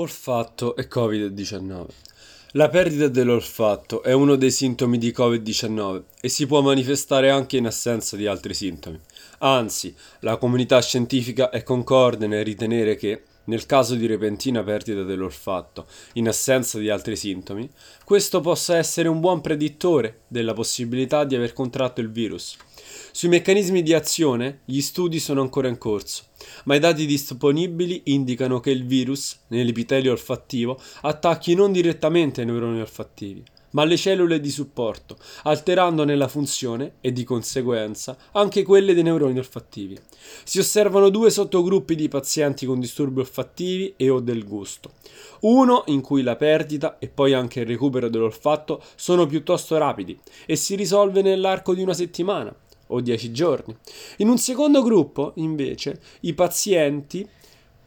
Olfatto e Covid-19. La perdita dell'olfatto è uno dei sintomi di Covid-19 e si può manifestare anche in assenza di altri sintomi. Anzi, la comunità scientifica è concorde nel ritenere che, nel caso di repentina perdita dell'olfatto, in assenza di altri sintomi, questo possa essere un buon predittore della possibilità di aver contratto il virus. Sui meccanismi di azione gli studi sono ancora in corso, ma i dati disponibili indicano che il virus, nell'epitelio olfattivo, attacchi non direttamente i neuroni olfattivi, ma le cellule di supporto, alterandone la funzione e di conseguenza anche quelle dei neuroni olfattivi. Si osservano due sottogruppi di pazienti con disturbi olfattivi e o del gusto. Uno in cui la perdita e poi anche il recupero dell'olfatto sono piuttosto rapidi e si risolve nell'arco di una settimana o 10 giorni. In un secondo gruppo, invece, i pazienti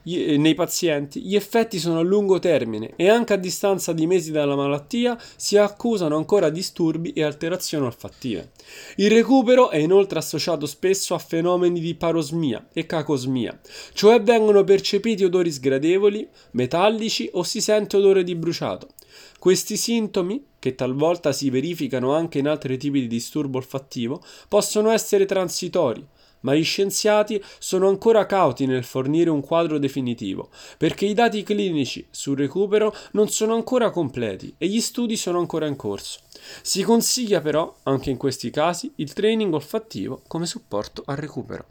nei pazienti gli effetti sono a lungo termine e anche a distanza di mesi dalla malattia si accusano ancora disturbi e alterazioni olfattive. Il recupero è inoltre associato spesso a fenomeni di parosmia e cacosmia, cioè vengono percepiti odori sgradevoli, metallici o si sente odore di bruciato. Questi sintomi, che talvolta si verificano anche in altri tipi di disturbo olfattivo, possono essere transitori, ma gli scienziati sono ancora cauti nel fornire un quadro definitivo, perché i dati clinici sul recupero non sono ancora completi e gli studi sono ancora in corso. Si consiglia però, anche in questi casi, il training olfattivo come supporto al recupero.